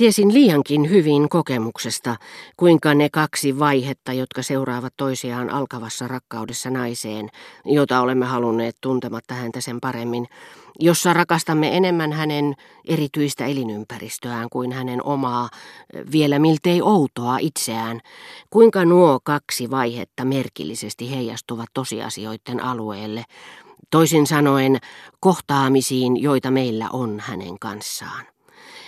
Tiesin liiankin hyvin kokemuksesta, kuinka ne kaksi vaihetta, jotka seuraavat toisiaan alkavassa rakkaudessa naiseen, jota olemme halunneet tuntematta häntä sen paremmin, jossa rakastamme enemmän hänen erityistä elinympäristöään kuin hänen omaa, vielä miltei outoa itseään, kuinka nuo kaksi vaihetta merkillisesti heijastuvat tosiasioiden alueelle, toisin sanoen kohtaamisiin, joita meillä on hänen kanssaan.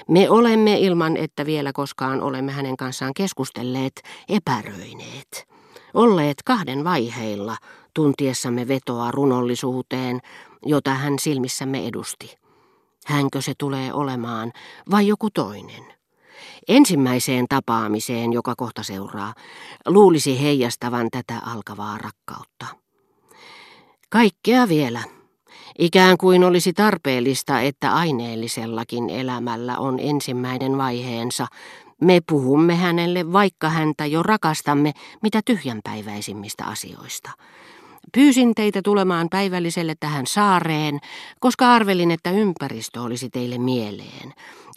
Me olemme ilman, että vielä koskaan olemme hänen kanssaan keskustelleet, epäröineet. Olleet kahden vaiheilla, tuntiessamme vetoa runollisuuteen, jota hän silmissämme edusti. Hänkö se tulee olemaan, vai joku toinen? Ensimmäiseen tapaamiseen, joka kohta seuraa, luulisi heijastavan tätä alkavaa rakkautta. Kaikkea vielä, Ikään kuin olisi tarpeellista, että aineellisellakin elämällä on ensimmäinen vaiheensa. Me puhumme hänelle, vaikka häntä jo rakastamme, mitä tyhjänpäiväisimmistä asioista. Pyysin teitä tulemaan päivälliselle tähän saareen, koska arvelin, että ympäristö olisi teille mieleen.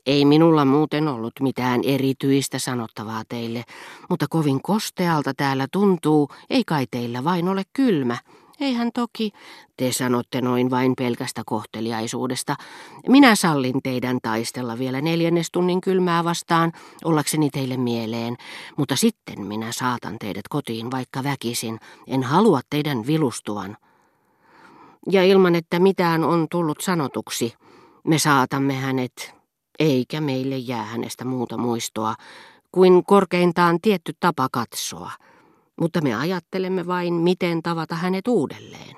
Ei minulla muuten ollut mitään erityistä sanottavaa teille, mutta kovin kostealta täällä tuntuu, ei kai teillä vain ole kylmä. Eihän toki, te sanotte noin vain pelkästä kohteliaisuudesta. Minä sallin teidän taistella vielä neljännestunnin kylmää vastaan, ollakseni teille mieleen, mutta sitten minä saatan teidät kotiin vaikka väkisin. En halua teidän vilustuvan. Ja ilman, että mitään on tullut sanotuksi, me saatamme hänet, eikä meille jää hänestä muuta muistoa, kuin korkeintaan tietty tapa katsoa – mutta me ajattelemme vain, miten tavata hänet uudelleen.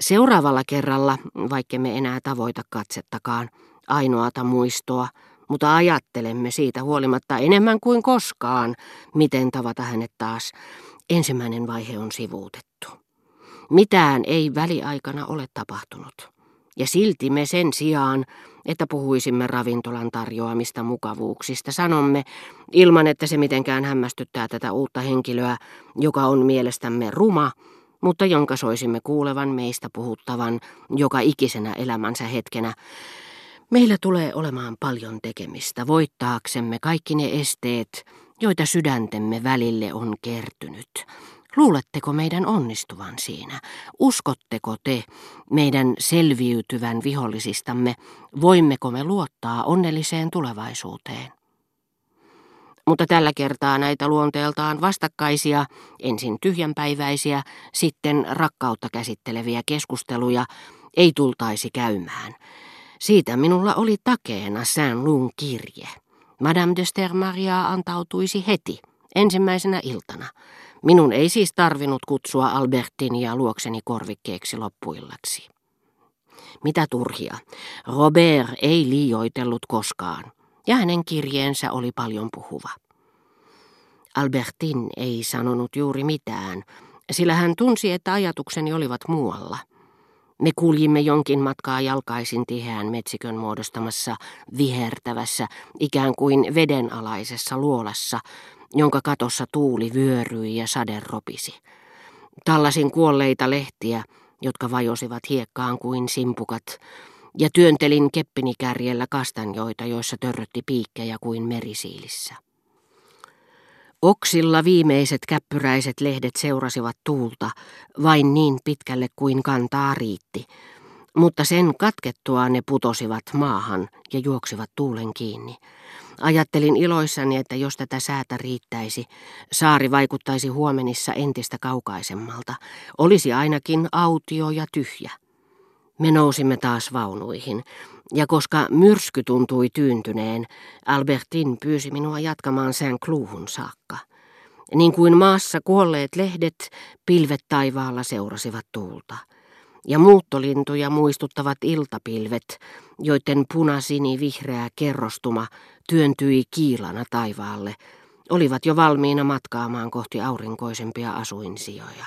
Seuraavalla kerralla, vaikka me enää tavoita katsettakaan, ainoata muistoa, mutta ajattelemme siitä huolimatta enemmän kuin koskaan, miten tavata hänet taas. Ensimmäinen vaihe on sivuutettu. Mitään ei väliaikana ole tapahtunut. Ja silti me sen sijaan, että puhuisimme ravintolan tarjoamista mukavuuksista, sanomme, ilman että se mitenkään hämmästyttää tätä uutta henkilöä, joka on mielestämme ruma, mutta jonka soisimme kuulevan meistä puhuttavan joka ikisenä elämänsä hetkenä. Meillä tulee olemaan paljon tekemistä voittaaksemme kaikki ne esteet, joita sydäntemme välille on kertynyt. Luuletteko meidän onnistuvan siinä? Uskotteko te meidän selviytyvän vihollisistamme? Voimmeko me luottaa onnelliseen tulevaisuuteen? Mutta tällä kertaa näitä luonteeltaan vastakkaisia, ensin tyhjänpäiväisiä, sitten rakkautta käsitteleviä keskusteluja ei tultaisi käymään. Siitä minulla oli takeena Saint-Lun kirje. Madame de Stermaria antautuisi heti, ensimmäisenä iltana. Minun ei siis tarvinnut kutsua Albertinia luokseni korvikkeeksi loppuillaksi. Mitä turhia. Robert ei liioitellut koskaan, ja hänen kirjeensä oli paljon puhuva. Albertin ei sanonut juuri mitään, sillä hän tunsi, että ajatukseni olivat muualla. Me kuljimme jonkin matkaa jalkaisin tiheän metsikön muodostamassa vihertävässä, ikään kuin vedenalaisessa luolassa, jonka katossa tuuli vyöryi ja sade ropisi. Tallasin kuolleita lehtiä, jotka vajosivat hiekkaan kuin simpukat, ja työntelin kärjellä kastanjoita, joissa törrötti piikkejä kuin merisiilissä. Oksilla viimeiset käppyräiset lehdet seurasivat tuulta vain niin pitkälle kuin kantaa riitti, mutta sen katkettua ne putosivat maahan ja juoksivat tuulen kiinni. Ajattelin iloissani, että jos tätä säätä riittäisi, saari vaikuttaisi huomenissa entistä kaukaisemmalta. Olisi ainakin autio ja tyhjä. Me nousimme taas vaunuihin, ja koska myrsky tuntui tyyntyneen, Albertin pyysi minua jatkamaan sen kluuhun saakka. Niin kuin maassa kuolleet lehdet, pilvet taivaalla seurasivat tuulta ja muuttolintuja muistuttavat iltapilvet, joiden punasini-vihreä kerrostuma työntyi kiilana taivaalle, olivat jo valmiina matkaamaan kohti aurinkoisempia asuinsijoja.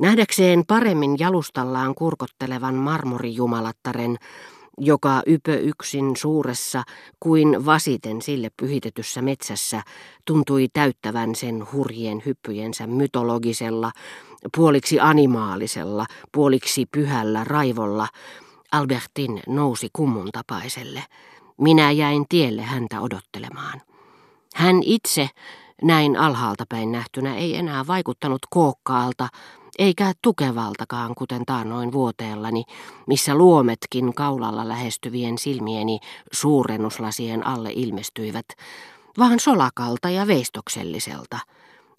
Nähdäkseen paremmin jalustallaan kurkottelevan marmorijumalattaren, joka ypö yksin suuressa kuin vasiten sille pyhitetyssä metsässä tuntui täyttävän sen hurjien hyppyjensä mytologisella, puoliksi animaalisella, puoliksi pyhällä raivolla, Albertin nousi kummun tapaiselle. Minä jäin tielle häntä odottelemaan. Hän itse, näin alhaalta päin nähtynä, ei enää vaikuttanut kookkaalta, eikä tukevaltakaan, kuten taannoin vuoteellani, missä luometkin kaulalla lähestyvien silmieni suurennuslasien alle ilmestyivät, vaan solakalta ja veistokselliselta.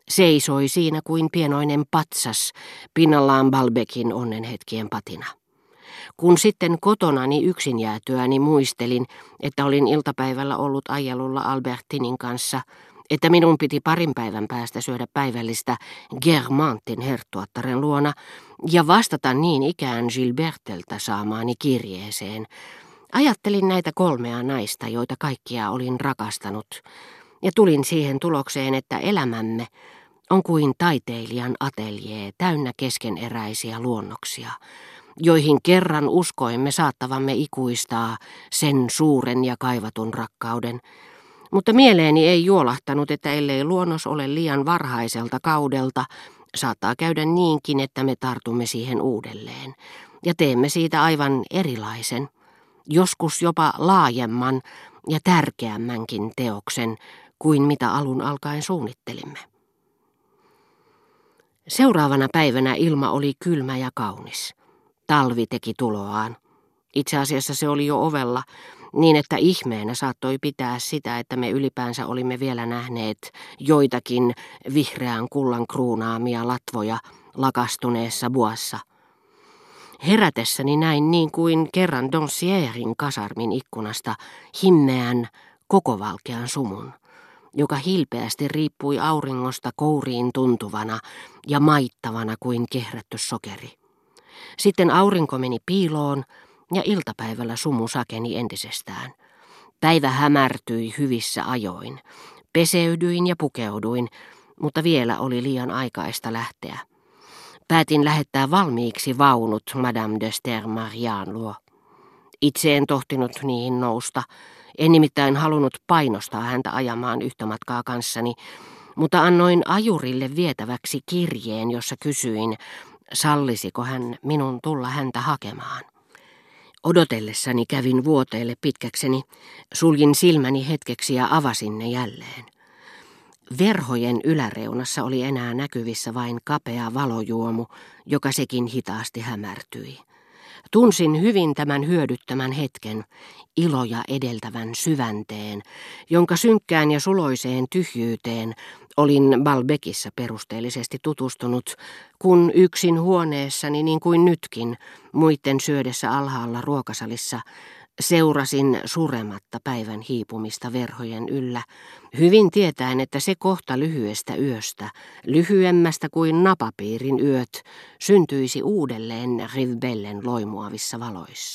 Seisoi siinä kuin pienoinen patsas, pinnallaan Balbekin onnenhetkien patina. Kun sitten kotonani yksin jäätyäni muistelin, että olin iltapäivällä ollut ajelulla Albertinin kanssa, että minun piti parin päivän päästä syödä päivällistä Germantin herttuattaren luona ja vastata niin ikään Gilberteltä saamaani kirjeeseen. Ajattelin näitä kolmea naista, joita kaikkia olin rakastanut, ja tulin siihen tulokseen, että elämämme on kuin taiteilijan ateljee täynnä keskeneräisiä luonnoksia, joihin kerran uskoimme saattavamme ikuistaa sen suuren ja kaivatun rakkauden. Mutta mieleeni ei juolahtanut, että ellei luonnos ole liian varhaiselta kaudelta, saattaa käydä niinkin, että me tartumme siihen uudelleen ja teemme siitä aivan erilaisen, joskus jopa laajemman ja tärkeämmänkin teoksen kuin mitä alun alkaen suunnittelimme. Seuraavana päivänä ilma oli kylmä ja kaunis. Talvi teki tuloaan. Itse asiassa se oli jo ovella, niin että ihmeenä saattoi pitää sitä, että me ylipäänsä olimme vielä nähneet joitakin vihreän kullan kruunaamia latvoja lakastuneessa buassa. Herätessäni näin niin kuin kerran Doncierin kasarmin ikkunasta himmeän kokovalkean sumun joka hilpeästi riippui auringosta kouriin tuntuvana ja maittavana kuin kehrätty sokeri. Sitten aurinko meni piiloon ja iltapäivällä sumu sakeni entisestään. Päivä hämärtyi hyvissä ajoin. Peseydyin ja pukeuduin, mutta vielä oli liian aikaista lähteä. Päätin lähettää valmiiksi vaunut Madame de Stermarian luo. Itse en tohtinut niihin nousta, en nimittäin halunnut painostaa häntä ajamaan yhtä matkaa kanssani, mutta annoin ajurille vietäväksi kirjeen, jossa kysyin, sallisiko hän minun tulla häntä hakemaan. Odotellessani kävin vuoteelle pitkäkseni, suljin silmäni hetkeksi ja avasin ne jälleen. Verhojen yläreunassa oli enää näkyvissä vain kapea valojuomu, joka sekin hitaasti hämärtyi. Tunsin hyvin tämän hyödyttämän hetken, iloja edeltävän syvänteen, jonka synkkään ja suloiseen tyhjyyteen olin Balbekissa perusteellisesti tutustunut, kun yksin huoneessani niin kuin nytkin, muiden syödessä alhaalla ruokasalissa, seurasin surematta päivän hiipumista verhojen yllä, hyvin tietäen, että se kohta lyhyestä yöstä, lyhyemmästä kuin napapiirin yöt, syntyisi uudelleen Rivbellen loimuavissa valoissa.